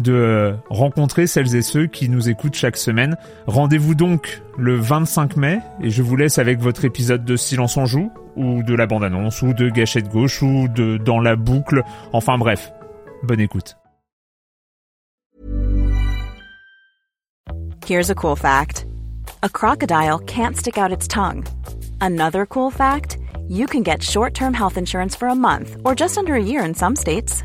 de rencontrer celles et ceux qui nous écoutent chaque semaine. Rendez-vous donc le 25 mai et je vous laisse avec votre épisode de Silence en joue ou de la bande-annonce ou de Gâchette gauche ou de Dans la boucle. Enfin bref, bonne écoute. Here's a cool fact. A crocodile can't stick out its tongue. Another cool fact, you can get short-term health insurance for a month or just under a year in some states.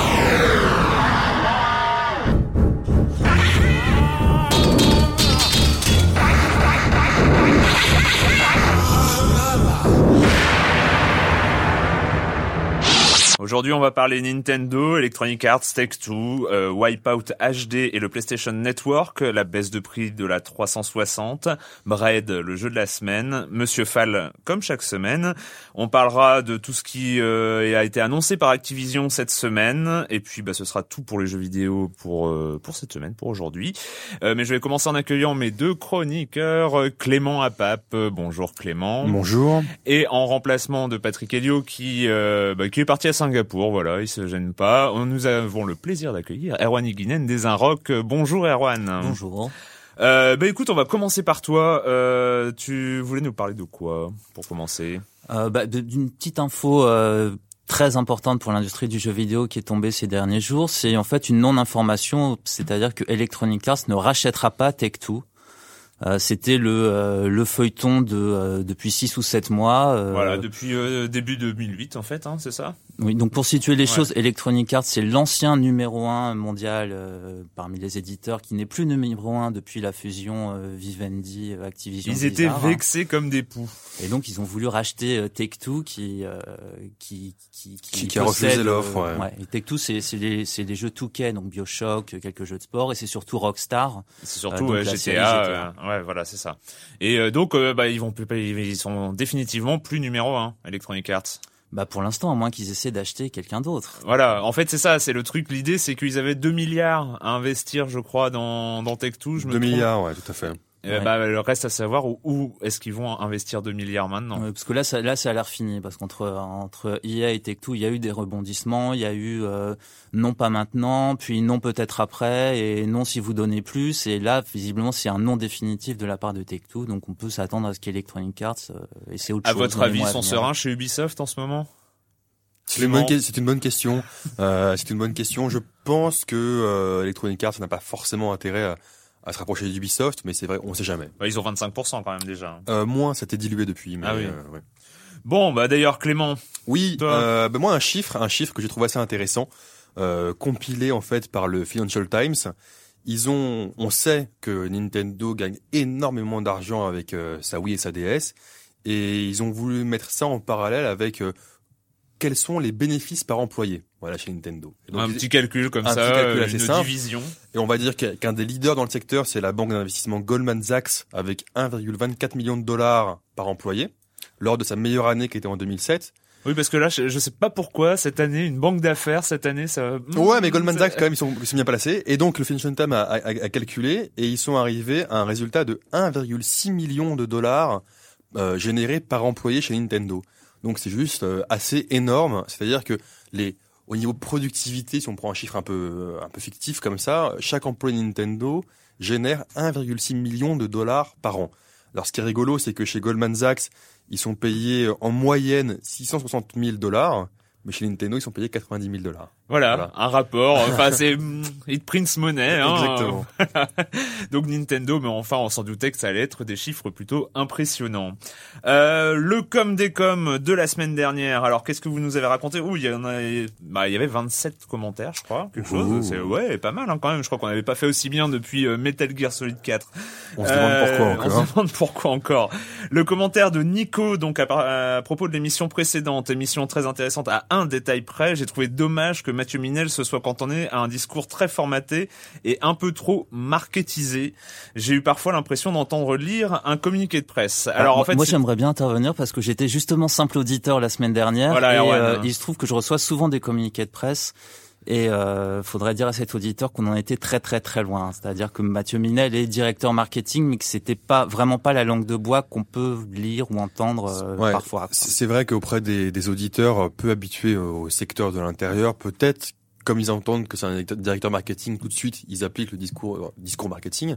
Aujourd'hui, on va parler Nintendo, Electronic Arts, Take-Two, euh, Wipeout HD et le PlayStation Network, la baisse de prix de la 360, Braid, le jeu de la semaine, Monsieur Fall, comme chaque semaine. On parlera de tout ce qui euh, a été annoncé par Activision cette semaine, et puis bah, ce sera tout pour les jeux vidéo pour euh, pour cette semaine, pour aujourd'hui. mais je vais commencer en accueillant mes deux chroniqueurs, Clément Apap. bonjour Clément. Bonjour. Et en remplacement de Patrick Helio qui bah, qui est parti à 5 Singapour, voilà, il se gêne pas. Nous avons le plaisir d'accueillir Erwan Iguinen des Inrock. Bonjour Erwan. Bonjour. Euh, bah écoute, on va commencer par toi. Euh, tu voulais nous parler de quoi pour commencer? Euh, bah, D'une petite info euh, très importante pour l'industrie du jeu vidéo qui est tombée ces derniers jours. C'est en fait une non-information, c'est-à-dire que Electronic Arts ne rachètera pas Take-Two. Euh, c'était le, euh, le feuilleton de euh, depuis six ou sept mois. voilà, depuis début 2008 en fait, hein, c'est ça? Oui, donc pour situer les choses, Electronic Arts c'est l'ancien numéro un mondial parmi les éditeurs qui n'est plus numéro un depuis la fusion Vivendi Activision. Ils étaient vexés comme des poux. Et donc ils ont voulu racheter Take Two qui qui qui qui, qui, a refusé l'offre. Ouais. ouais. Et Take Two c'est c'est les c'est les jeux Touquet donc BioShock, quelques jeux de sport et c'est surtout Rockstar. C'est surtout GTA. GTA Ouais, voilà, c'est ça. Et euh, donc, euh, bah, ils vont, ils sont définitivement plus numéro un, Electronic Arts. Bah pour l'instant, à moins qu'ils essaient d'acheter quelqu'un d'autre. Voilà, en fait c'est ça, c'est le truc. L'idée c'est qu'ils avaient 2 milliards à investir, je crois, dans, dans Tech2. 2 milliards, ouais, tout à fait. Euh, bah, le reste à savoir où, est-ce qu'ils vont investir 2 milliards maintenant? parce que là, ça, là, ça a l'air fini. Parce qu'entre entre EA et Tech2, il y a eu des rebondissements. Il y a eu euh, non pas maintenant, puis non peut-être après, et non si vous donnez plus. Et là, visiblement, c'est un non définitif de la part de Tech2. Donc on peut s'attendre à ce qu'Electronic Arts euh, et c'est autre à chose. À votre avis, ils sont sereins chez Ubisoft en ce moment? C'est une, bonne, c'est une bonne question. euh, c'est une bonne question. Je pense que Electronic Arts n'a pas forcément intérêt à à se rapprocher d'Ubisoft, mais c'est vrai, on sait jamais. Bah, ils ont 25% quand même déjà. Euh, moins, ça t'est dilué depuis. Mais, ah oui. Euh, ouais. Bon, bah d'ailleurs Clément. Oui, euh, bah, moi un chiffre, un chiffre que j'ai trouvé assez intéressant, euh, compilé en fait par le Financial Times. Ils ont, on sait que Nintendo gagne énormément d'argent avec euh, sa Wii et sa DS, et ils ont voulu mettre ça en parallèle avec quels sont les bénéfices par employé voilà chez Nintendo. Donc, un petit calcul comme ça, calcul assez une simple. division. Et on va dire qu'un des leaders dans le secteur, c'est la banque d'investissement Goldman Sachs avec 1,24 million de dollars par employé lors de sa meilleure année qui était en 2007. Oui, parce que là, je, je sais pas pourquoi cette année, une banque d'affaires cette année, ça. Ouais, mais Goldman Sachs quand même, ils sont, ils sont bien placés. Et donc le Financial Times a, a, a, calculé et ils sont arrivés à un résultat de 1,6 million de dollars euh, générés par employé chez Nintendo. Donc c'est juste euh, assez énorme. C'est-à-dire que les au niveau productivité, si on prend un chiffre un peu un peu fictif comme ça, chaque employé Nintendo génèrent 1,6 million de dollars par an. Alors ce qui est rigolo, c'est que chez Goldman Sachs, ils sont payés en moyenne 660 000 dollars, mais chez Nintendo, ils sont payés 90 000 dollars. Voilà, un rapport. Enfin, c'est it prints money. Hein. Exactement. Donc Nintendo, mais enfin, on s'en doutait que ça allait être des chiffres plutôt impressionnants. Euh, le com des com de la semaine dernière. Alors, qu'est-ce que vous nous avez raconté? Ouh, il y en a, bah, il y avait 27 commentaires, je crois, quelque chose. C'est ouais, pas mal hein, quand même. Je crois qu'on n'avait pas fait aussi bien depuis euh, Metal Gear Solid 4. On se demande pourquoi encore. On se demande pourquoi encore. Le commentaire de Nico, donc à, à propos de l'émission précédente, émission très intéressante à un détail près. J'ai trouvé dommage que Mathieu Minel se soit cantonné à un discours très formaté et un peu trop marketisé. J'ai eu parfois l'impression d'entendre lire un communiqué de presse. Alors en fait, moi j'aimerais bien intervenir parce que j'étais justement simple auditeur la semaine dernière Voilà, et euh, il se trouve que je reçois souvent des communiqués de presse et euh, faudrait dire à cet auditeur qu'on en était très très très loin. C'est-à-dire que Mathieu Minel est directeur marketing, mais que c'était pas vraiment pas la langue de bois qu'on peut lire ou entendre euh, Ouais, parfois. C'est vrai qu'auprès des, des auditeurs peu habitués au secteur de l'intérieur, peut-être comme ils entendent que c'est un directeur marketing, tout de suite ils appliquent le discours euh, discours marketing.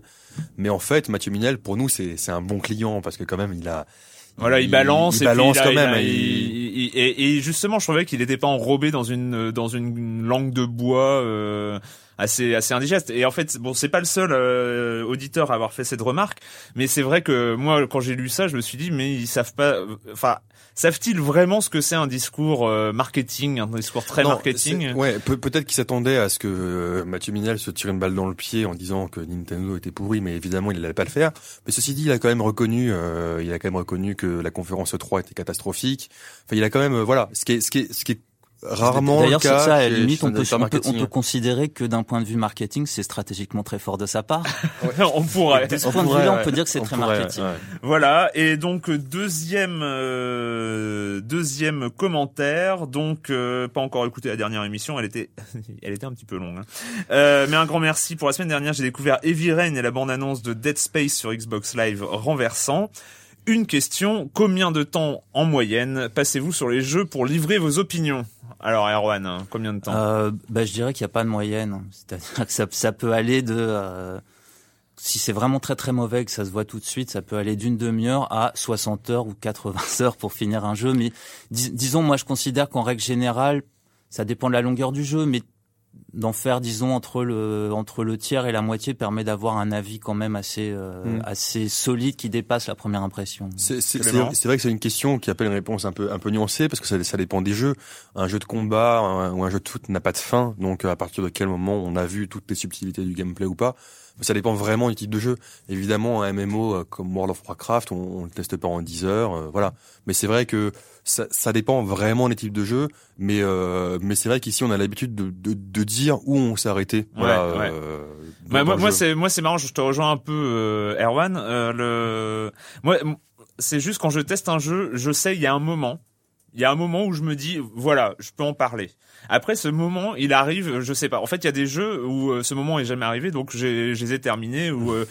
Mais en fait, Mathieu Minel, pour nous, c'est c'est un bon client parce que quand même il a Voilà, il, balance, il et balance quand même. il- et, et justement, je trouvais qu'il n'était pas enrobé dans une dans une langue de bois euh, assez assez indigeste. Et en fait, bon, c'est pas le seul euh, auditeur à avoir fait cette remarque, mais c'est vrai que moi, quand j'ai lu ça, je me suis dit, mais ils savent pas. Enfin, savent-ils vraiment ce que c'est un discours euh, marketing, un discours très Non, marketing Ouais, peut- peut-être qu'il s'attendait à ce que euh, Mathieu Minel se tire une balle dans le pied en disant que Nintendo était pourri, mais évidemment il n'allait pas le faire. Mais ceci dit, il a quand même reconnu, euh, il a quand même reconnu que la conférence 3 était catastrophique. Enfin, il a quand même, euh, voilà, ce qui est, ce qui est, ce qui est rarement le D'ailleurs, c'est ça, à la limite, on peut, on, peut, on peut considérer que d'un point de vue marketing, c'est stratégiquement très fort de sa part. On pourrait. De ce On point de pourrait, vue-là, on ouais. peut dire que c'est très pourrait, marketing. ouais. Voilà, et donc deuxième euh, deuxième commentaire, donc euh, pas encore écouté la dernière émission, elle était elle était un petit peu longue. hein. Euh, mais un grand merci pour la semaine dernière, j'ai découvert Heavy Rain et la bande annonce de Dead Space sur Xbox Live renversant. Une question, combien de temps en moyenne passez-vous sur les jeux pour livrer vos opinions? Alors Erwan, hein, combien de temps? Euh, bah, je dirais qu'il n'y a pas de moyenne. C'est-à-dire que ça, peut aller de, euh, si c'est vraiment très très mauvais, que ça se voit tout de suite, ça peut aller d'une demi-heure à 60 heures ou 80 heures pour finir un jeu. Mais dis- disons, moi je considère qu'en règle générale, ça dépend de la longueur du jeu, d'en faire, disons, entre le, entre le tiers et la moitié permet d'avoir un avis quand même assez, euh, Mm. assez solide qui dépasse la première impression. C'est vrai que c'est une question qui appelle une réponse un peu un peu nuancée parce que ça, ça dépend des jeux. Un jeu de combat un- ou un jeu de foot n'a pas de fin, donc à partir de quel moment on a vu toutes les subtilités du gameplay ou pas. Ça dépend vraiment du type de jeu. Évidemment, un MMO euh, comme World of Warcraft, on, on le teste pas en 10 heures, euh, voilà. Mais c'est vrai que ça, ça dépend vraiment des types de jeux. Mais euh, mais c'est vrai qu'ici on a l'habitude de, de, de dire où on s'est arrêté. Voilà. Ouais, ouais. euh, Bah, moi, moi c'est moi c'est marrant, je te rejoins un peu euh, Erwan. Euh, le moi c'est juste quand je teste un jeu, je sais il y a un moment, il y a un moment où je me dis voilà, je peux en parler. Après ce moment, il arrive, je sais pas. En fait, il y a des jeux où euh, ce moment est jamais arrivé, donc je les ai terminés ou euh,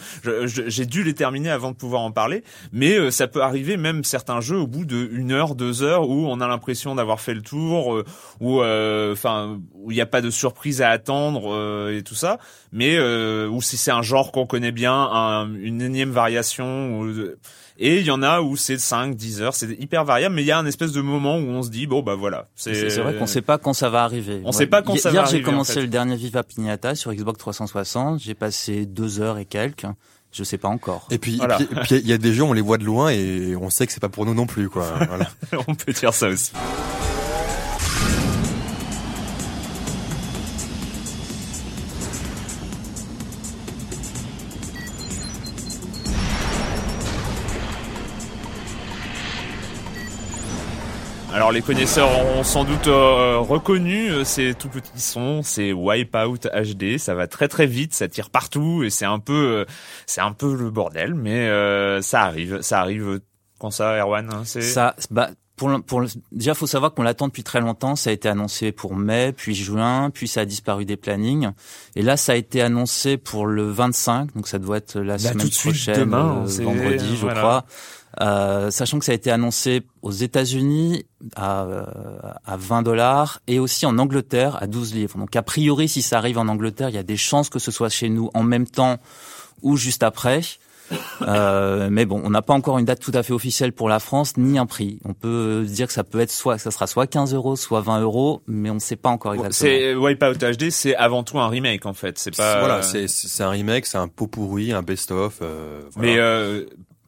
j'ai dû les terminer avant de pouvoir en parler. Mais euh, ça peut arriver même certains jeux au bout de une heure, deux heures où on a l'impression d'avoir fait le tour, euh, où euh, enfin où il n'y a pas de surprise à attendre euh, et tout ça mais euh, ou si c'est un genre qu'on connaît bien, un- une énième variation. ou- et il y en a où c'est 5, 10 heures, c'est hyper variable, mais il y a un espèce de moment où on se dit, bon bah voilà. C'est c'est vrai qu'on sait pas quand ça va arriver. On sait pas quand ça va Hier, arriver, j'ai commencé en fait. le dernier Viva Pignata sur Xbox 360. J'ai passé deux heures et quelques. Je sais pas encore. Et puis, Voilà. et puis, et puis, il y a des jeux, on les voit de loin et on sait que c'est pas pour nous non plus, quoi. Voilà. on peut dire ça aussi. Alors les connaisseurs ont sans doute euh, reconnu euh, ces tout petits sons, c'est Wipeout HD, ça va très très vite, ça tire partout et c'est un peu euh, c'est un peu le bordel mais euh, ça arrive, ça arrive. Quand ça Erwan, hein, c'est Ça, bah, pour, pour déjà, faut savoir qu'on l'attend depuis très longtemps. Ça a été annoncé pour mai, puis juin, puis ça a disparu des plannings. Et là, ça a été annoncé pour le 25, donc ça doit être la Là, semaine tout de suite, prochaine, demain, euh, c'est- vendredi, je voilà. crois. Euh, sachant que ça a été annoncé aux États-Unis à, euh, à 20 dollars et aussi en Angleterre à 12 livres. Donc a priori, si ça arrive en Angleterre, il y a des chances que ce soit chez nous en même temps ou juste après. Euh, mais bon, on n'a pas encore une date tout à fait officielle pour la France, ni un prix. On peut dire que ça peut être soit, ça sera soit 15 euros, soit 20 euros, mais on ne sait pas encore exactement. C'est Wipeout HD, c'est avant tout un remake en fait. C'est pas. Voilà, c'est c'est un remake, c'est un pot pourri, un best-of. Euh, voilà. Mais euh,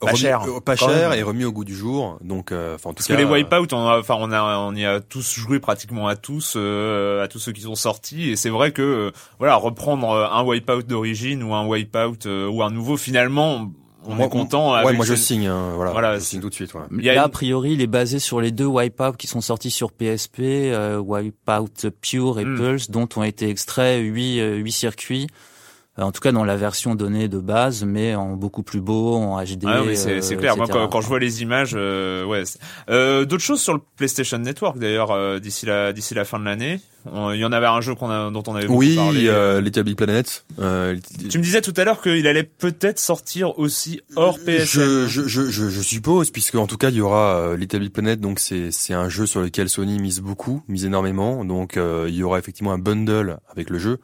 pas Remis- cher. euh, pas cher et remis au goût du jour. Donc, euh, enfin, en tout Parce cas, que les Wipeout, on a, enfin, on a, on y a tous joué pratiquement à tous, euh, à tous ceux qui sont sortis, et c'est vrai que, euh, voilà, reprendre euh, un Wipeout d'origine ou un Wipeout euh, ou un nouveau, finalement, on moi- est content. Ouais, moi je signe. hein, voilà, Voilà, je signe tout de suite. Ouais. Il y a Là, une- a priori, il est basé sur les deux Wipeout qui sont sortis sur PSP, euh, Wipeout Pure et Hmm. Pulse, dont ont été extraits huit, huit circuits. Euh, En tout cas, dans la version donnée de base, mais en beaucoup plus beau, en HD. Ah mais c'est euh, c'est clair. Moi, quand, quand je vois les images, euh, ouais. Euh, D'autres choses sur le PlayStation Network d'ailleurs euh, d'ici la d'ici la fin de l'année. Il y en avait un jeu qu'on a dont on avait beaucoup Oui, parlé. euh, Little Big Planet. Euh, Tu me disais tout à l'heure qu'il allait peut-être sortir aussi hors PSN. Je, je, je, je, je suppose, puisque en tout cas il y aura euh, Little Big Planet, donc c'est c'est un jeu sur lequel Sony mise beaucoup, mise énormément, donc euh, il y aura effectivement un bundle avec le jeu.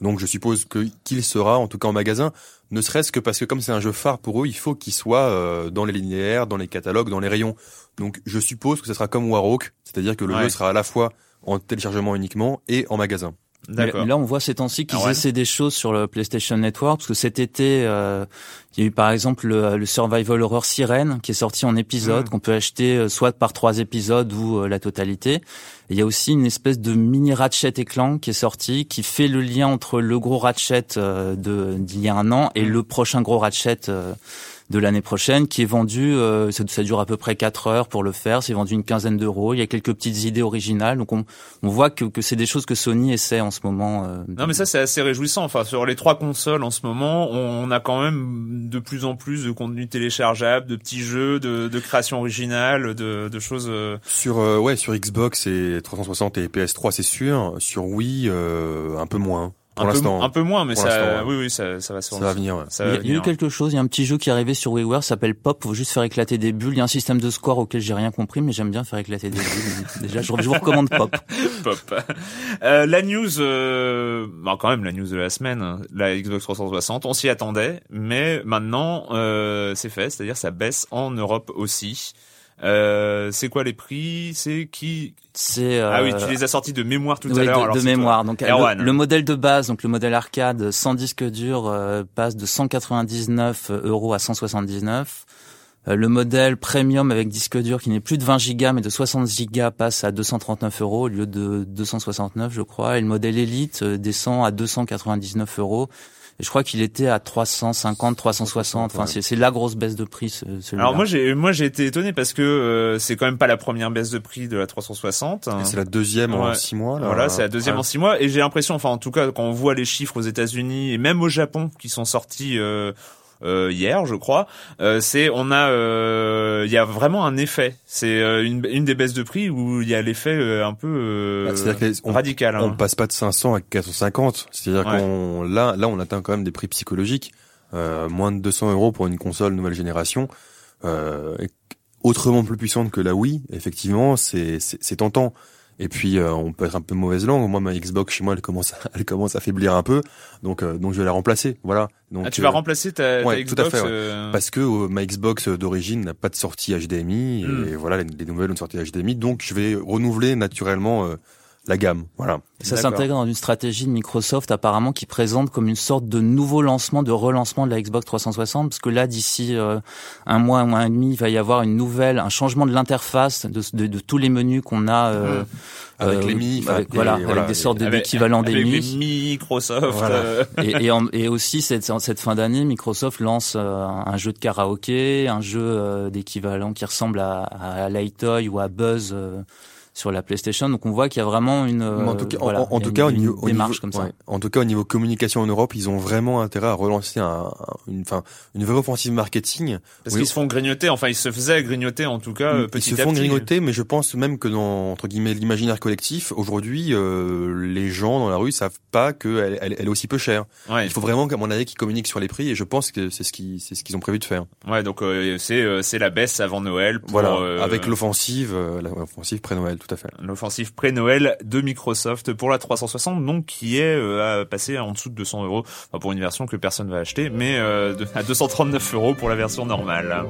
Donc je suppose que qu'il sera en tout cas en magasin, ne serait-ce que parce que comme c'est un jeu phare pour eux, il faut qu'il soit euh, dans les linéaires, dans les catalogues, dans les rayons. Donc je suppose que ce sera comme Warhawk, c'est-à-dire que le Ouais. jeu sera à la fois en téléchargement uniquement et en magasin. D'accord. là, on voit ces temps-ci qu'ils Ah ouais. essaient des choses sur le PlayStation Network, parce que cet été, euh, il y a eu par exemple le, le Survival Horror Sirène, qui est sorti en épisode, Mm. qu'on peut acheter euh, soit par trois épisodes ou euh, la totalité. Et il y a aussi une espèce de mini Ratchet et Clank qui est sorti, qui fait le lien entre le gros Ratchet euh, de d'il y a un an et Mm. le prochain gros Ratchet euh, de l'année prochaine, qui est vendu, euh, ça, ça dure à peu près 4 heures pour le faire, c'est vendu une quinzaine d'euros, il y a quelques petites idées originales, donc on, on voit que, que c'est des choses que Sony essaie en ce moment. euh, Non mais ça c'est assez réjouissant. Enfin sur les trois consoles en ce moment, on a quand même de plus en plus de contenu téléchargeable, de petits jeux, de, de création originale, de, de choses. euh, Sur euh, ouais sur Xbox et 360 et PS3 c'est sûr. Sur Wii euh, un peu moins pour un peu, l'instant. un peu moins, mais ça, ouais. oui oui ça, ça va se Ça va venir. ouais. Ça Il va y, a, il y a eu quelque chose, il y a un petit jeu qui est arrivé sur WiiWare, ça s'appelle Pop, faut juste faire éclater des bulles. Il y a un système de score auquel j'ai rien compris, mais j'aime bien faire éclater des bulles. Déjà, je, je vous recommande Pop. Pop. Euh, la news, euh, bah, quand même la news de la semaine, hein, la Xbox 360, on s'y attendait, mais maintenant euh, c'est fait, c'est-à-dire ça baisse en Europe aussi. Euh, c'est quoi les prix? C'est qui? C'est euh, Ah oui, tu les as sortis de mémoire tout oui, à l'heure. de, alors de c'est toi. mémoire. Donc le modèle de base, donc le modèle arcade sans disque dur, euh, passe de 199 euros à 179. Euh, Le modèle premium avec disque dur qui n'est plus de 20 gigas mais de 60 gigas passe à 239 euros au lieu de 269 je crois. Et le modèle Elite euh, descend à 299 euros. Et je crois qu'il était à 350, 360. Enfin, Ouais. c'est c'est la grosse baisse de prix. ce- celui-là. Alors moi j'ai moi j'ai été étonné parce que euh, c'est quand même pas la première baisse de prix de la 360. Et c'est la deuxième en six mois. Là. Voilà, c'est la deuxième Ouais. en six mois et j'ai l'impression, enfin en tout cas quand on voit les chiffres aux États-Unis et même au Japon qui sont sortis euh, hier, je crois, euh, c'est on a euh, il y a vraiment un effet. C'est euh, une, une des baisses de prix où il y a l'effet euh, un peu euh, Bah, on- radical. hein. On passe pas de 500 à 450. C'est-à-dire Ouais. qu'on là, là, on atteint quand même des prix psychologiques. Euh, moins de 200 euros pour une console nouvelle génération. Euh, autrement plus puissante que la Wii, effectivement, c'est tentant. Et puis euh, on peut être un peu mauvaise langue. Moi, ma Xbox chez moi, elle commence, à, elle commence à faiblir un peu. Donc euh, donc je vais la remplacer. Voilà. Donc Ah, tu euh, vas remplacer ta, ta ouais, tout à Xbox fait, ouais. euh, parce que euh, ma Xbox d'origine n'a pas de sortie HDMI et Hmm. voilà les, les nouvelles ont une sortie HDMI donc je vais renouveler naturellement euh, la gamme voilà Ça s'intègre dans une stratégie de Microsoft apparemment qui présente comme une sorte de nouveau lancement, de relancement de la Xbox 360, parce que là d'ici euh, un mois, un mois et demi, il va y avoir une nouvelle, un changement de l'interface de, de, de tous les menus qu'on a. euh, avec euh, les mi avec, des- voilà, voilà, avec des sortes avec- d'équivalents des avec mi. Microsoft. Voilà. euh, et, et, en- et aussi cette, fin d'année, Microsoft lance euh, un jeu de karaoké, un jeu euh, d'équivalent qui ressemble à, à Lightoy ou à Buzz euh, sur la PlayStation. Donc on voit qu'il y a vraiment une euh, en tout cas, en- voilà, en, en il y a tout une- cas, au une niveau, au démarche niveau- comme ça. ouais. en tout cas, au niveau communication en Europe, ils ont vraiment intérêt à relancer un, une, enfin, une vraie offensive marketing. parce Oui. qu'ils se font grignoter. Enfin, ils se faisaient grignoter en tout cas euh, ils petit se à font petit. grignoter, mais je pense même que dans entre guillemets l'imaginaire collectif, aujourd'hui, euh, les gens dans la rue savent pas qu'elle elle, elle est aussi peu chère. Ouais. Il faut vraiment, qu'à mon avis, qu'ils communiquent sur les prix, et je pense que c'est ce qu'ils, c'est ce qu'ils ont prévu de faire. Ouais, donc euh, c'est euh, c'est la baisse avant Noël. Pour, Voilà, euh, avec l'offensive, euh, l'offensive pré-Noël, tout à. L'offensive pré-Noël de Microsoft pour la 360, donc qui est euh, passé en dessous de 200 euros pour une version que personne va acheter, mais euh, à 239 euros pour la version normale.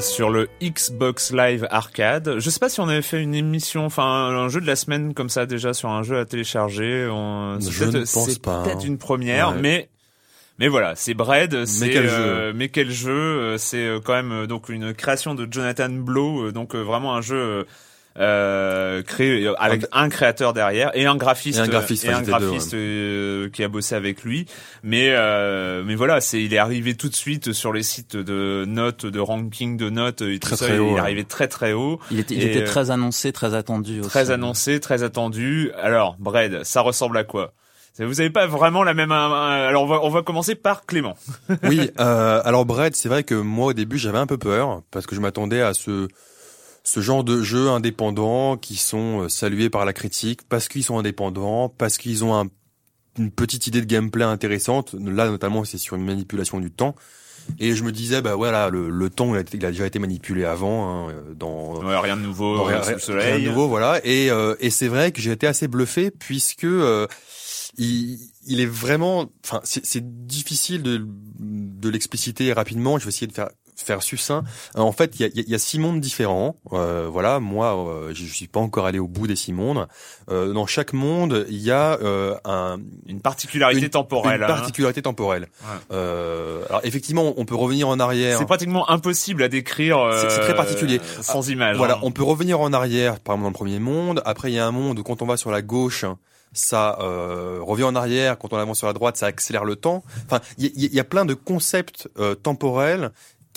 Sur le Xbox Live Arcade. Je sais pas si on avait fait une émission, enfin un jeu de la semaine comme ça déjà sur un jeu à télécharger. On... Je ne pense pas. C'est peut-être hein. une première, Ouais. mais mais voilà, c'est Bread, c'est quel euh, jeu mais quel jeu euh, C'est euh, quand même donc une création de Jonathan Blow, donc vraiment un jeu euh, créé euh, avec un créateur derrière et un graphiste Et un graphiste, et un deux, graphiste euh, qui a bossé avec lui. Mais euh, mais voilà, c'est il est arrivé tout de suite sur les sites de notes, de ranking de notes et tout Très, ça. très haut, il est arrivé très très haut. Il était, il était euh, très annoncé, très attendu aussi. Très annoncé, très attendu. Alors, Bread, ça ressemble à quoi? Vous avez pas vraiment la même. euh, Alors, on va, on va commencer par Clément. Oui, euh, alors Bread, c'est vrai que moi au début j'avais un peu peur parce que je m'attendais à ce ce genre de jeux indépendants qui sont euh, salués par la critique parce qu'ils sont indépendants, parce qu'ils ont un- une petite idée de gameplay intéressante. Là notamment c'est sur une manipulation du temps. Et je me disais bah voilà le, le temps il a, été- il a déjà été manipulé avant hein, dans Ouais, rien de nouveau, rien rien- sous le rien de nouveau, voilà. Et, euh, et c'est vrai que j'ai été assez bluffé puisque euh, il, il est vraiment, enfin, c'est c'est difficile de, de l'expliciter rapidement. Je vais essayer de faire faire succinct. Euh, en fait, il y a, y a- il y a six mondes différents. Euh, voilà, moi, euh, je, suis pas encore allé au bout des six mondes. Euh, dans chaque monde, il y a euh, un, Une particularité Une- temporelle. une hein. particularité temporelle. Ouais. Euh, alors effectivement, on peut revenir en arrière. C'est pratiquement impossible à décrire. C'est- très particulier. Sans image. Voilà, hein. on peut revenir en arrière, par exemple dans le premier monde. Après, il y a un monde où quand on va sur la gauche, ça euh, revient en arrière. Quand on avance sur la droite, ça accélère le temps. Enfin, il y, y a plein de concepts euh, temporels.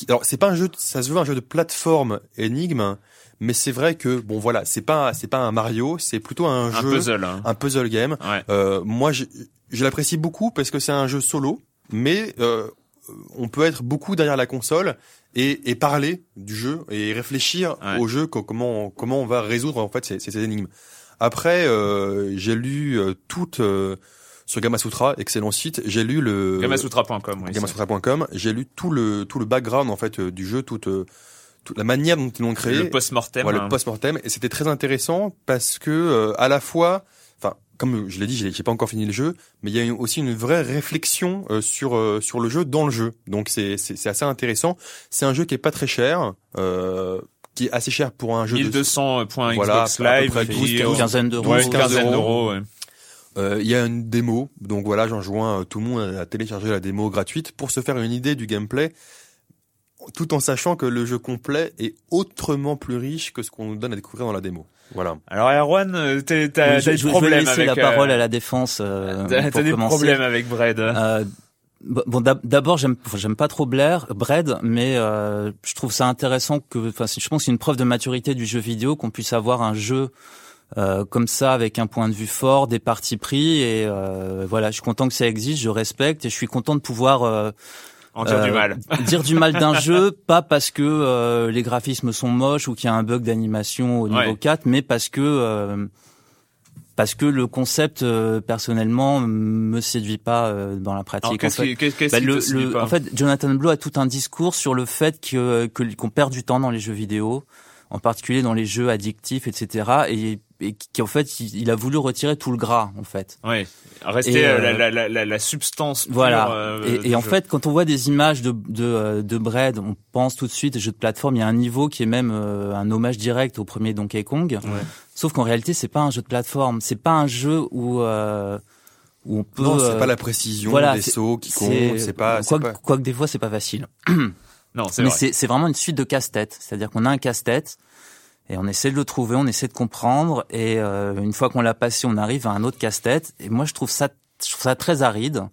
Alors, c'est pas un jeu, de- ça se veut un jeu de plateforme énigme, mais c'est vrai que bon, voilà, c'est pas, c'est pas un Mario, c'est plutôt un, un jeu, puzzle. hein. un puzzle game. Ouais. Euh, moi, je, je l'apprécie beaucoup parce que c'est un jeu solo, mais euh, on peut être beaucoup derrière la console et, et parler du jeu et réfléchir Ouais. au jeu, co- comment comment on va résoudre en fait ces, ces énigmes. Après, euh, j'ai lu euh, toute euh, sur Gamasutra, excellent site. J'ai lu le Gamasutra.com. Oui. Gamasutra.com. J'ai lu tout le tout le background en fait euh, du jeu, toute euh, toute la manière dont ils l'ont créé. Le post-mortem. Voilà, hein. le post-mortem. Et c'était très intéressant parce que, euh, à la fois, enfin, comme je l'ai dit, j'ai pas encore fini le jeu, mais il y a aussi une vraie réflexion euh, sur euh, sur le jeu dans le jeu. Donc c'est c'est c'est assez intéressant. C'est un jeu qui est pas très cher, euh, qui est assez cher pour un jeu de 1200 points Voilà, Xbox à peu Live. près puis, 12, Une quinzaine d'euros. Ouais, 12, une 15 quinzaine euros. d'euros. Euh, Il y a une démo, donc voilà, j'enjoins euh, tout le monde à télécharger la démo gratuite pour se faire une idée du gameplay, tout en sachant que le jeu complet est autrement plus riche que ce qu'on nous donne à découvrir dans la démo. Voilà. Alors Erwan, euh, t'as t'as- Oui, je, vais problèmes laisser avec. la parole à la défense euh, T'as des commencer. problèmes avec Bread. Euh, bon, d'ab- d'abord, j'aime, j'aime pas trop Blair, Bread, mais euh, je trouve ça intéressant que, enfin, je pense que c'est une preuve de maturité du jeu vidéo qu'on puisse avoir un jeu euh, comme ça avec un point de vue fort, des partis pris, et euh, voilà, je suis content que ça existe, je respecte, et je suis content de pouvoir euh, En dire du euh, mal. dire du mal d'un jeu, pas parce que euh, les graphismes sont moches ou qu'il y a un bug d'animation au niveau Ouais. 4, mais parce que euh, parce que le concept euh, personnellement me séduit pas euh, dans la Alors, pratique. En fait, qui, bah, le- le- pas en fait, Jonathan Blow a tout un discours sur le fait que que- qu'on perd du temps dans les jeux vidéo, en particulier dans les jeux addictifs, etc. Et, et qu'en fait, il, a voulu retirer tout le gras, en fait. Oui, rester euh, euh, la, la, la, la, substance. pure, Voilà. euh, et et en jeu. fait, quand on voit des images de de, euh, de Bread, on pense tout de suite jeux de plateforme. Il y a un niveau qui est même euh, un hommage direct au premier Donkey Kong. Ouais. Sauf qu'en réalité, c'est pas un jeu de plateforme. C'est pas un jeu où euh, où on peut. non, c'est euh, pas la précision voilà, des sauts qui compte, c'est pas, c'est Quoique, pas- quoique des fois, c'est pas facile. Non, c'est Mais vrai. c'est c'est vraiment une suite de casse-tête. C'est-à-dire qu'on a un casse-tête et on essaie de le trouver, on essaie de comprendre et euh, une fois qu'on l'a passé, on arrive à un autre casse-tête. Et moi, je trouve ça, je trouve ça très aride.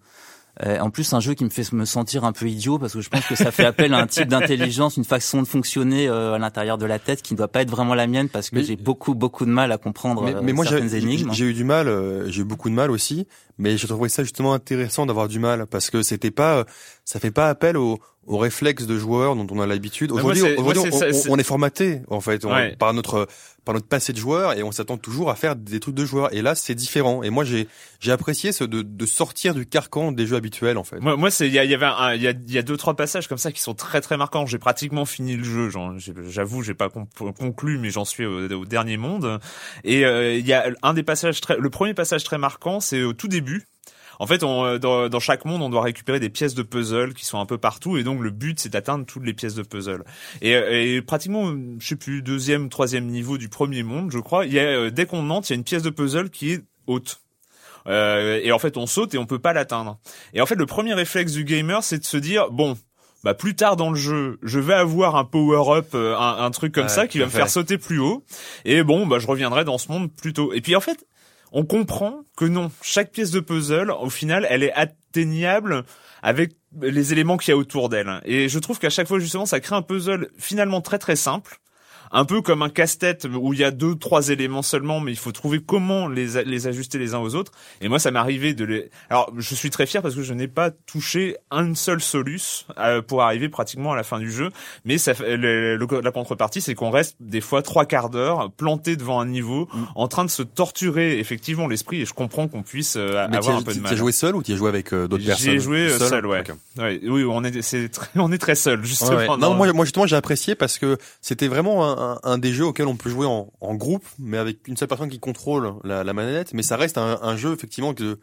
Euh, en plus, un jeu qui me fait me sentir un peu idiot parce que je pense que ça fait appel à un type d'intelligence, une façon de fonctionner euh, à l'intérieur de la tête qui ne doit pas être vraiment la mienne parce que j'ai beaucoup beaucoup de mal à comprendre Mais, euh, mais moi, j'ai certaines énigmes. j'ai eu du mal, euh, j'ai eu beaucoup de mal aussi, mais je trouvais ça justement intéressant d'avoir du mal parce que c'était pas, euh, ça fait pas appel au, au réflexe de joueur dont on a l'habitude. Aujourd'hui, on, est formaté en fait on- Ouais. par notre par notre passé de joueur et on s'attend toujours à faire des trucs de joueur. Et là, c'est différent. Et moi, j'ai j'ai apprécié ce de, de sortir du carcan des jeux habituels en fait. Moi, moi, c'est il y, a- y avait il y a, il y a deux trois passages comme ça qui sont très très marquants. J'ai pratiquement fini le jeu. J'avoue, j'ai pas con- conclu, mais j'en suis au, au dernier monde. Et euh, il y a un des passages très, le premier passage très marquant, c'est au tout début. En fait, on, euh, dans, dans chaque monde, on doit récupérer des pièces de puzzle qui sont un peu partout, et donc le but, c'est d'atteindre toutes les pièces de puzzle. Et, euh, et pratiquement, je sais plus, deuxième, troisième niveau du premier monde, je crois, il y a euh, dès qu'on entre, il y a une pièce de puzzle qui est haute. Euh, et en fait, on saute et on peut pas l'atteindre. Et en fait, le premier réflexe du gamer, c'est de se dire bon. Bah plus tard dans le jeu, je vais avoir un power-up, euh, un, un truc comme Ouais, ça qui va me faire sauter plus haut. Et bon, bah je reviendrai dans ce monde plus tôt. Et puis en fait, on comprend que non, chaque pièce de puzzle, au final, elle est atteignable avec les éléments qu'il y a autour d'elle. Et je trouve qu'à chaque fois, justement, ça crée un puzzle finalement très très simple. Un peu comme un casse-tête où il y a deux, trois éléments seulement, mais il faut trouver comment les, les ajuster les uns aux autres. Et moi, ça m'est arrivé de les... Alors, je suis très fier parce que je n'ai pas touché un seul solus euh, pour arriver pratiquement à la fin du jeu. Mais ça, le- le- la contrepartie, c'est qu'on reste des fois trois quarts d'heure planté devant un niveau, Mm. en train de se torturer effectivement l'esprit. Et je comprends qu'on puisse euh, avoir un peu de mal. as joué seul ou t'y as joué avec euh, d'autres personnes? J'ai joué euh, seul, ouais. Ok. Ouais, Oui, on est, c'est très, on est très seul, justement. Ouais, ouais. Non, moi, moi justement, j'ai apprécié parce que c'était vraiment un, un, un des jeux auxquels on peut jouer en, en groupe, mais avec une seule personne qui contrôle la, la manette. Mais ça reste un, un jeu effectivement de,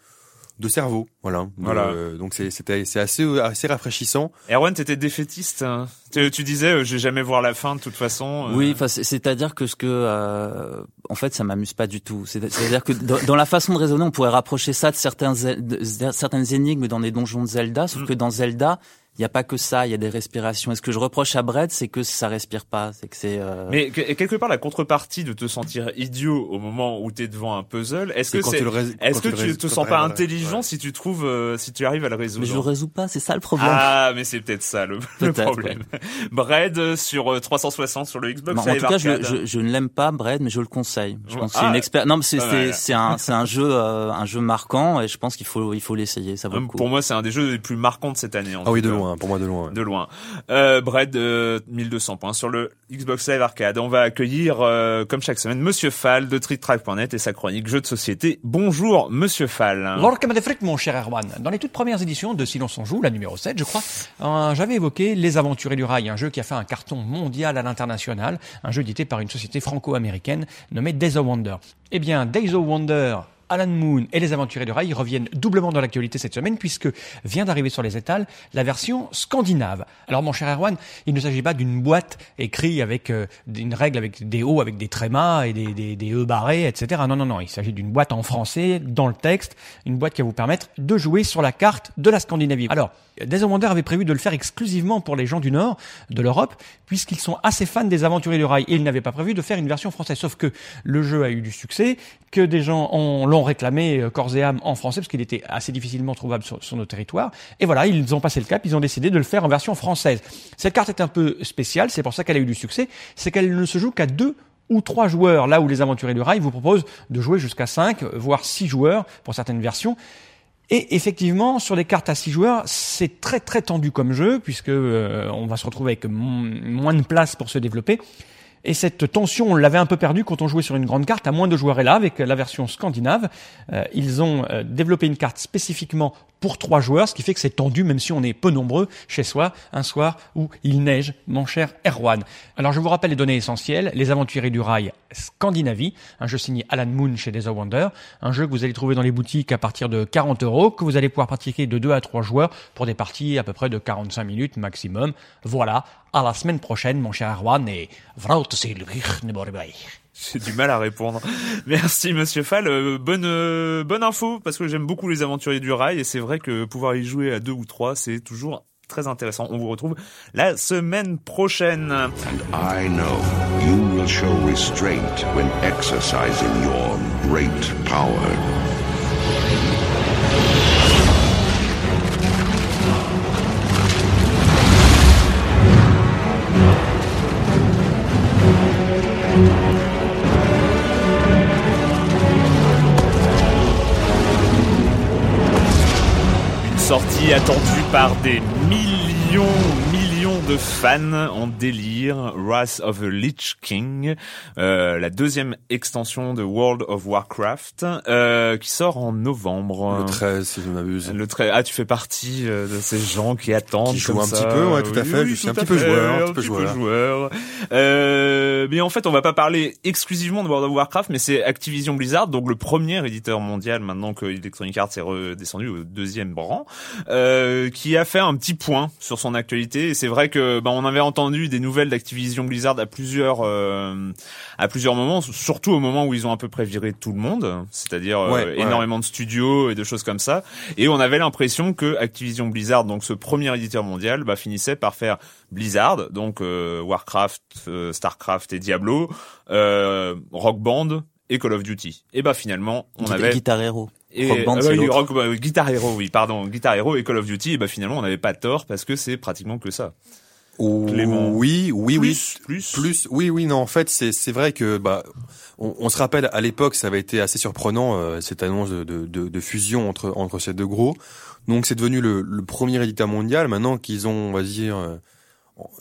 de cerveau, voilà. De- Voilà. euh, donc c'est c'était c'est assez assez rafraîchissant. Erwan, t'étais défaitiste. hein. Tu, tu disais, euh, je vais jamais voir la fin de toute façon. euh. Oui, c'est-à-dire que ce que, euh, en fait, ça m'amuse pas du tout. C'est- C'est-à-dire que dans, dans la façon de raisonner, on pourrait rapprocher ça de certains, de- certaines énigmes dans les donjons de Zelda, sauf Mm. que dans Zelda, il n'y a pas que ça, il y a des respirations. Et ce que je reproche à Brett, c'est que ça respire pas, c'est que c'est. euh, Mais que- quelque part, la contrepartie de te sentir idiot au moment où t'es devant un puzzle, est-ce que c'est, tu le rés- est-ce que tu rés- te sens pas intelligent ouais. si tu trouves, euh, si tu arrives à le résoudre mais je le résous pas, c'est ça le problème. Ah, mais c'est peut-être ça le, problème. Bread euh, sur euh, 360 sur le Xbox Bon, en tout cas, je, Arcade. je, je ne l'aime pas, Brett, mais je le conseille. Je Ouais. pense que c'est Ah, une expert. Non, mais c'est un c'est un jeu euh, un jeu marquant et je pense qu'il faut il faut l'essayer. Ça vaut le Euh, coup. Pour moi, c'est un des jeux les plus marquants de cette année. en Ah oui, de cas. Loin. Pour moi, de loin. ouais. De loin. Euh, Bread, euh, 1200 points sur le Xbox Live Arcade. On va accueillir, euh, comme chaque semaine, Monsieur Fall de TrickTrack.net et sa chronique jeux de société. Bonjour, Monsieur Fall. Comme des frites, mon cher Erwan, dans les toutes premières éditions de Silence on joue, la numéro 7, je crois, euh, j'avais évoqué Les Aventuriers du Rail, un jeu qui a fait un carton mondial à l'international, un jeu édité par une société franco-américaine nommée Days of Wonder. Eh bien, Days of Wonder, Alan Moon et les Aventuriers du Rail reviennent doublement dans l'actualité cette semaine puisque vient d'arriver sur les étals la version scandinave. Alors mon cher Erwan, il ne s'agit pas d'une boîte écrite avec euh, une règle avec des O avec des trémas et des, des, des E barrés, etc. Non, non, non, il s'agit d'une boîte en français dans le texte, une boîte qui va vous permettre de jouer sur la carte de la Scandinavie. Alors, Days of Wonder avait prévu de le faire exclusivement pour les gens du Nord, de l'Europe, puisqu'ils sont assez fans des Aventuriers du Rail et ils n'avaient pas prévu de faire une version française. Sauf que le jeu a eu du succès, que des gens ont- l'ont réclamé euh, corps et âme en français parce qu'il était assez difficilement trouvable sur, sur nos territoires. Et voilà, ils ont passé le cap, ils ont décidé de le faire en version française. Cette carte est un peu spéciale, c'est pour ça qu'elle a eu du succès, c'est qu'elle ne se joue qu'à deux ou trois joueurs, là où les aventuriers du rail vous proposent de jouer jusqu'à cinq, voire six joueurs pour certaines versions. Et effectivement, sur les cartes à six joueurs, c'est très très tendu comme jeu, puisque euh, on va se retrouver avec mo- moins de place pour se développer. Et cette tension, on l'avait un peu perdue quand on jouait sur une grande carte à moins de joueurs. Et là, avec la version scandinave, euh, ils ont euh, développé une carte spécifiquement pour trois joueurs, ce qui fait que c'est tendu, même si on est peu nombreux chez soi, un soir où il neige, mon cher Erwan. Alors, je vous rappelle les données essentielles. Les Aventuriers du Rail Scandinavie, un jeu signé Alan Moon chez Days of Wonder, un jeu que vous allez trouver dans les boutiques à partir de 40 euros, que vous allez pouvoir pratiquer de 2 à 3 joueurs pour des parties à peu près de 45 minutes maximum. Voilà, à la semaine prochaine, mon cher Erwan, et J'ai du mal à répondre. Merci Monsieur Fall. Euh, bonne euh, bonne info parce que j'aime beaucoup les aventuriers du rail et c'est vrai que pouvoir y jouer à deux ou trois c'est toujours très intéressant. On vous retrouve la semaine prochaine. Sortie attendue par des millions, millions de fans en délire. Wrath of the Lich King, euh, la deuxième extension de World of Warcraft, euh, qui sort en novembre. Le 13, si je m'abuse. Le 13. Ah, tu fais partie euh, de ces gens qui attendent. Qui jouent comme un ça. petit peu, ouais, tout à fait. oui, Je suis un petit peu joueur, un petit peu joueur. joueur. Euh, mais en fait, on va pas parler exclusivement de World of Warcraft, mais c'est Activision Blizzard, donc le premier éditeur mondial maintenant que Electronic Arts est redescendu au deuxième rang, euh, qui a fait un petit point sur son actualité. Et c'est vrai que bah, on avait entendu des nouvelles d'Activision Blizzard à plusieurs euh, à plusieurs moments, surtout au moment où ils ont à peu près viré tout le monde, c'est-à-dire euh, Ouais, énormément de studios et de choses comme ça. Et on avait l'impression que Activision Blizzard, donc ce premier éditeur mondial, bah, finissait par faire Blizzard, donc euh, Warcraft, Starcraft et Diablo, Rock Band et Call of Duty. Et bah finalement, on avait Guitar Hero. Et, Rock Band, c'est oui, l'autre. Rock- bah, Guitar Hero, oui, pardon, Guitar Hero et Call of Duty. Et bah finalement, on n'avait pas tort parce que c'est pratiquement que ça. Clément. Oui, oui, oui. Plus, plus, Plus, oui, oui, non. En fait, c'est c'est vrai que bah, on, on se rappelle à l'époque, ça avait été assez surprenant euh, cette annonce de, de, de, de fusion entre entre ces deux gros. Donc, c'est devenu le, le premier éditeur mondial. Maintenant qu'ils ont, on va dire, euh,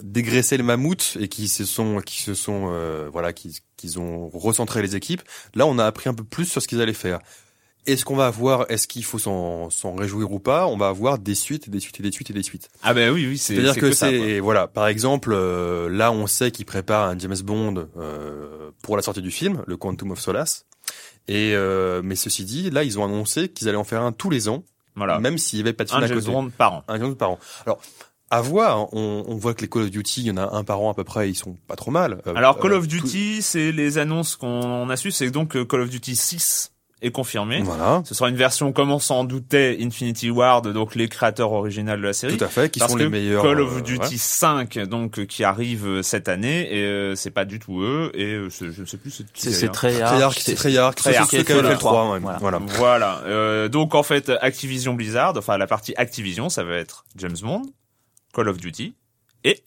dégraissé le mammouth et qui se sont, qui se sont, euh, voilà, qu'ils qu'ils ont recentré les équipes. Là, on a appris un peu plus sur ce qu'ils allaient faire. Est-ce qu'on va avoir, est-ce qu'il faut s'en s'en réjouir ou pas? On va avoir des suites, des suites et des suites et des suites. Ah ben oui, oui, c'est C'est-à-dire c'est que, c'est voilà, par exemple, euh, là on sait qu'ils préparent un James Bond euh, pour la sortie du film, le Quantum of Solace. Et euh, mais ceci dit, là ils ont annoncé qu'ils allaient en faire un tous les ans, Voilà. même s'il y avait pas de film Un à James côté. Bond par an. Un James Bond par an. Alors à voir, hein, on, on voit que les Call of Duty, il y en a un par an à peu près, ils sont pas trop mal. Euh, Alors Call euh, of tout- Duty, c'est les annonces qu'on a su, c'est donc que Call of Duty 6 est confirmé. Voilà, Ce sera une version, comme on s'en doutait, Infinity Ward, donc les créateurs originaux de la série. tout à fait, qui Parce sont que les meilleurs. Call of euh, Duty ouais. 5, donc euh, qui arrive euh, cette année, et euh, c'est pas du tout eux, et euh, c'est- je ne sais plus c'est qui C'est c'est. Treyarch. Treyarch, c'est- c'est Treyarch, c'est Treyarch, ceux qui avaient fait le voilà. 3, ouais, Voilà. voilà. Voilà. Euh, donc en fait, Activision Blizzard, enfin la partie Activision, ça va être James Bond, Call of Duty et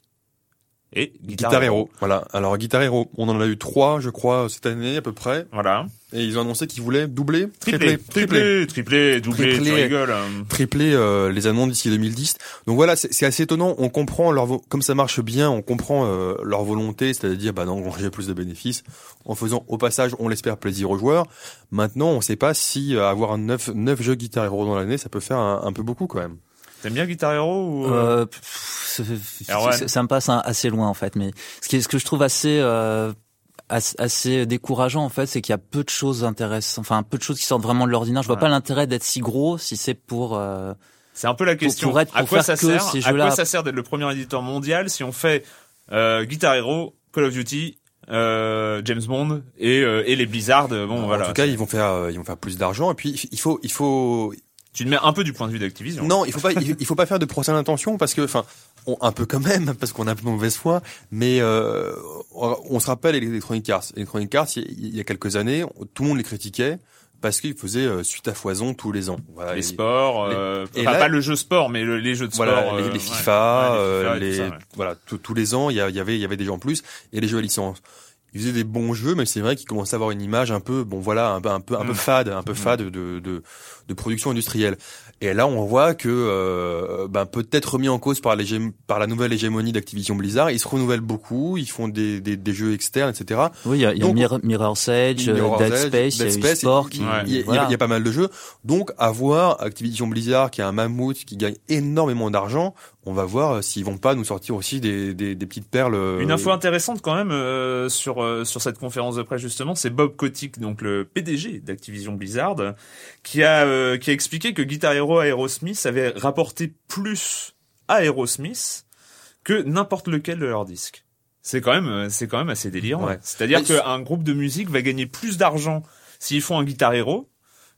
et Guitar, Guitar Hero. Voilà. Alors Guitar Hero, on en a eu trois, je crois, cette année à peu près, Voilà. et ils ont annoncé qu'ils voulaient doubler, Triplé, triplé, triplé, doublé, tu Triplé. rigoles. tripler euh, les annonces d'ici 2010. Donc voilà, c'est assez étonnant. On comprend leur comme ça marche bien, on comprend euh, leur volonté, c'est-à-dire bah d'engranger plus de bénéfices en faisant au passage, on l'espère, plaisir aux joueurs. Maintenant, on sait pas si euh, avoir neuf neuf jeux Guitar Hero dans l'année, ça peut faire un, un peu beaucoup quand même. T'aimes bien Guitar Hero ou euh, Euh, ça me passe assez loin en fait. Mais ce, qui est, ce que je trouve assez euh, as- assez décourageant en fait, c'est qu'il y a peu de choses intéressantes, enfin peu de choses qui sortent vraiment de l'ordinaire. Je vois Ouais. pas l'intérêt d'être si gros si c'est pour. euh, C'est un peu la question. pour être- à pour quoi faire ça que sert ces À quoi ça sert d'être le premier éditeur mondial si on fait euh, Guitar Hero, Call of Duty, euh, James Bond et, euh, et les Blizzard Bon, voilà. En tout cas, ils vont faire euh, ils vont faire plus d'argent et puis il faut il faut tu te mets un peu du point de vue d'Activision. non, il faut pas il faut pas faire de procès d'intention parce que enfin on- un peu quand même parce qu'on a un peu de mauvaise foi mais euh, on se rappelle Electronic Arts Electronic Arts il y a- il y a quelques années tout le monde les critiquait parce qu'ils faisaient euh, suite à foison tous les ans voilà les sports, les- euh, et enfin là- pas le jeu sport, mais le- les jeux de sport. voilà les, euh, les. FIFA, Ouais, euh, FIFA les, tout ça, ouais. voilà tous- les ans il y, a- il y avait il y avait des gens en plus et les jeux à licence ils faisaient des bons jeux mais c'est vrai qu'ils commençaient à avoir une image un peu bon voilà un peu un peu un peu Mm. fade un peu fade de, de de production industrielle et là on voit que euh, ben peut-être remis en cause par les par la nouvelle hégémonie d'Activision Blizzard ils se renouvellent beaucoup ils font des des, des jeux externes etc Oui, il y a, il y a Donc, Mir- Mirror's Edge, euh, Mirror's Dead Space, Dead il y Space, il, qui. il y il y voilà. il y a pas mal de jeux. Donc, à voir Activision Blizzard, qui a un mammouth, qui gagne énormément d'argent, on va voir euh, s'ils vont pas nous sortir aussi des, des, des petites perles. euh, Une info intéressante quand même euh, sur euh, sur cette conférence de presse justement, c'est Bob Kotick, donc le PDG d'Activision Blizzard, qui a euh, qui a expliqué que Guitar Hero Aerosmith avait rapporté plus à Aerosmith que n'importe lequel de leurs disques. C'est quand même euh, c'est quand même assez délirant. Ouais. C'est-à-dire qu'un groupe de musique va gagner plus d'argent s'ils font un Guitar Hero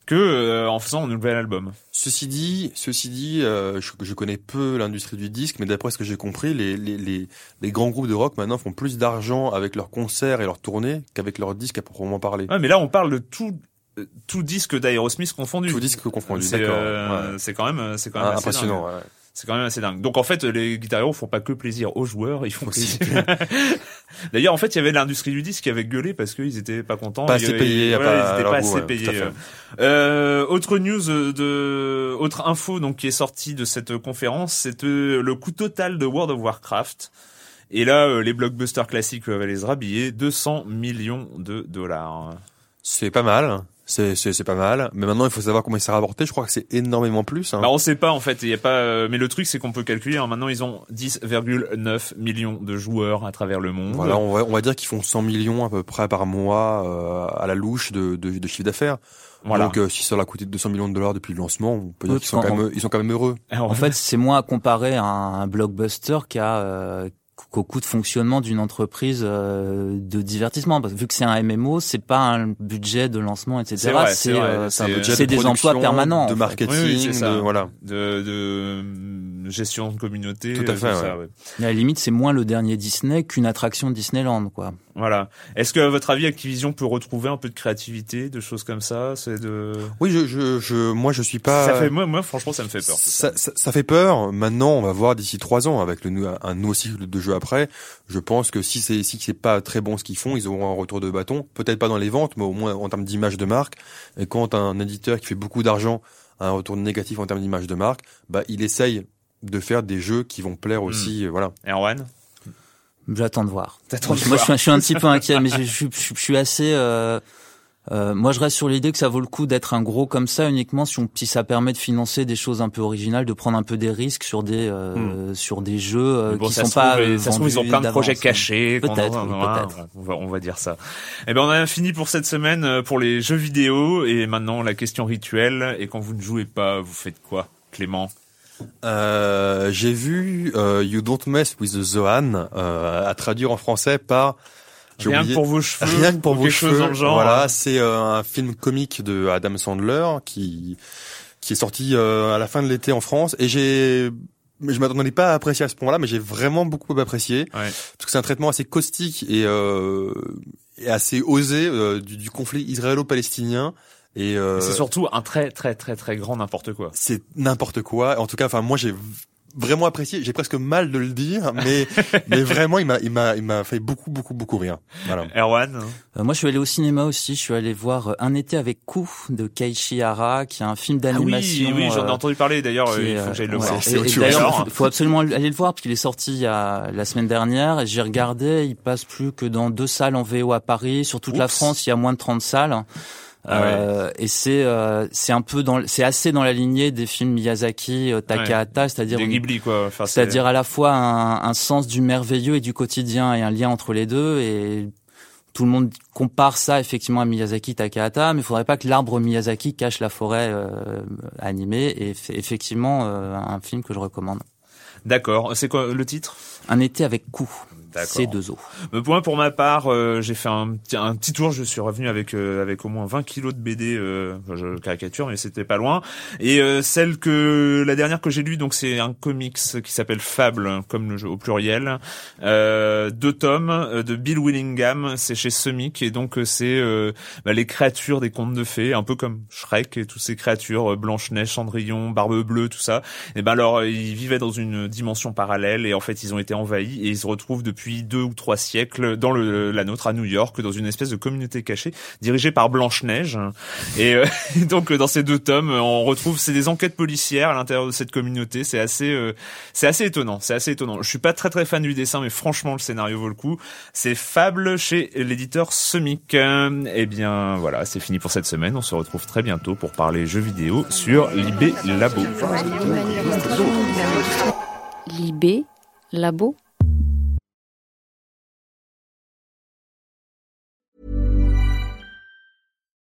que euh, en faisant un nouvel album. Ceci dit, ceci dit, euh, je, je connais peu l'industrie du disque, mais d'après ce que j'ai compris, les, les, les, les grands groupes de rock maintenant font plus d'argent avec leurs concerts et leurs tournées qu'avec leurs disques à proprement parler. Ouais, mais là on parle de tout euh, tout disque d'Aerosmith confondu. Tout disque confondu, C'est d'accord. euh, ouais. c'est quand même c'est quand même Ah, assez dingue. impressionnant. ouais. C'est quand même assez dingue. Donc en fait, les Guitar Hero font pas que plaisir aux joueurs, ils font plaisir. D'ailleurs, en fait, il y avait l'industrie du disque qui avait gueulé parce qu'ils étaient pas contents. Pas assez payés, pas- ils pas goût, assez payés. fait. Euh, autre news de, autre info donc qui est sortie de cette conférence, c'est euh, le coût total de World of Warcraft. Et là, euh, les blockbusters classiques aller se rhabiller 200 millions de dollars. C'est pas mal. C'est, c'est, c'est pas mal. Mais maintenant, il faut savoir comment il s'est rapporté. Je crois que c'est énormément plus. Hein. Bah on sait pas en fait, il y a pas euh, mais le truc c'est qu'on peut calculer hein. maintenant ils ont 10,9 millions de joueurs à travers le monde. Voilà, on va, on va dire qu'ils font 100 millions à peu près par mois euh, à la louche de, de, de chiffre d'affaires. Voilà. Donc, euh, si ça leur a coûté 200 millions de dollars depuis le lancement, on peut dire qu'ils sont quand même, ils sont quand même heureux. Alors, En fait, c'est moins à comparer à un blockbuster qu'à euh, qu'au coût de fonctionnement d'une entreprise euh, de divertissement. Parce que vu que c'est un MMO, c'est pas un budget de lancement, etc. C'est euh, de des emplois permanents. en de marketing, Oui, oui, c'est ça. de- voilà. de, de gestion de communauté. Tout à fait, ça, ouais. ouais. À la limite, c'est moins le dernier Disney qu'une attraction Disneyland, quoi. Voilà. Est-ce que à votre avis Activision peut retrouver un peu de créativité, de choses comme ça? C'est de. Oui, je, je, je, moi, je suis pas. Ça fait moi, moi franchement ça me fait peur. tout ça. Ça, ça, ça fait peur. Maintenant, on va voir d'ici trois ans avec le, un nouveau cycle de jeu après. Je pense que si c'est si c'est pas très bon ce qu'ils font, ils auront un retour de bâton. Peut-être pas dans les ventes, mais au moins en termes d'image de marque. Et quand un éditeur qui fait beaucoup d'argent a un retour négatif en termes d'image de marque, bah il essaye de faire des jeux qui vont plaire Hmm. aussi. euh, Voilà. Erwan? J'attends de voir. De Moi, voir. je suis, je suis un petit peu inquiet, mais je, je, je- je suis assez. Euh, euh, moi, je reste sur l'idée que ça vaut le coup d'être un gros comme ça uniquement si, on, si ça permet de financer des choses un peu originales, de prendre un peu des risques sur des euh, sur des jeux euh, Hmm. Bon, qui ça sont se pas. trouve, euh, ça se trouve, ils ont plein de projets cachés. Peut-être, oui, voilà, peut-être. On va, on va dire ça. Eh ben, on a fini pour cette semaine euh, pour les jeux vidéo et maintenant la question rituelle. Et quand vous ne jouez pas, vous faites quoi, Clément? Euh, J'ai vu euh, You Don't Mess with the Zohan euh, à traduire en français par Rien que pour vos cheveux. Rien que pour ou vos cheveux. dans le genre. Voilà, hein. c'est euh, un film comique de Adam Sandler qui qui est sorti euh, à la fin de l'été en France et j'ai mais je m'attendais pas à apprécier à ce point-là, mais j'ai vraiment beaucoup apprécié Ouais. parce que c'est un traitement assez caustique et, euh, et assez osé euh, du, du conflit israélo-palestinien et euh, Et C'est surtout un très très très très grand n'importe quoi. c'est n'importe quoi. En tout cas, enfin moi j'ai vraiment apprécié. J'ai presque mal de le dire, mais mais vraiment il m'a il m'a il m'a fait beaucoup beaucoup beaucoup rire. Voilà. Erwan Euh, moi, je suis allé au cinéma aussi. Je suis allé voir euh, Un été avec Coup de Keiichi Hara, qui est un film Ah oui, d'animation. oui, j'en ai euh, entendu parler d'ailleurs. euh, Il faut que j'aille le voir. ouais. Chose. D'ailleurs, Alors, il faut absolument aller le voir parce qu'il est sorti il y a la semaine dernière et j'ai regardé. Il passe plus que dans deux salles en VO à Paris. Sur toute la. France, il y a moins de 30 salles. Ah ouais. Euh, et c'est euh, c'est un peu dans c'est assez dans la lignée des films Miyazaki euh, Takahata c'est-à-dire Ghibli quoi. Enfin, c'est-à-dire à la fois un, un sens du merveilleux et du quotidien et un lien entre les deux et tout le monde compare ça effectivement à Miyazaki Takahata mais il faudrait pas que l'arbre Miyazaki cache la forêt euh, animée et eff- effectivement un film que je recommande D'accord. C'est quoi le titre? Un été avec coup C'est deux os Pour moi, pour ma part, euh, j'ai fait un petit, un petit tour. Je suis revenu avec euh, avec au moins 20 kilos de BD. Euh, enfin, je caricature, mais c'était pas loin. Et euh, celle que la dernière que j'ai lue, donc c'est un comics qui s'appelle Fable, comme le jeu au pluriel. Euh, deux tomes euh, de Bill Willingham. C'est chez Semic et donc c'est bah, les créatures des contes de fées, un peu comme Shrek et toutes ces créatures, Blanche Neige, Cendrillon, Barbe Bleue, tout ça. Et ben alors ils vivaient dans une dimension parallèle et en fait ils ont été envahis et ils se retrouvent depuis deux ou trois siècles dans le, la nôtre à New York dans une espèce de communauté cachée dirigée par Blanche Neige et euh, donc dans ces deux tomes on retrouve c'est des enquêtes policières à l'intérieur de cette communauté. C'est assez euh, c'est assez étonnant. C'est assez étonnant. Je suis pas très très fan du dessin mais franchement le scénario vaut le coup. C'est Fable chez l'éditeur Semic. Euh, et bien voilà c'est fini pour cette semaine. On se retrouve très bientôt pour parler jeux vidéo sur Libé Labo. Libé, labo.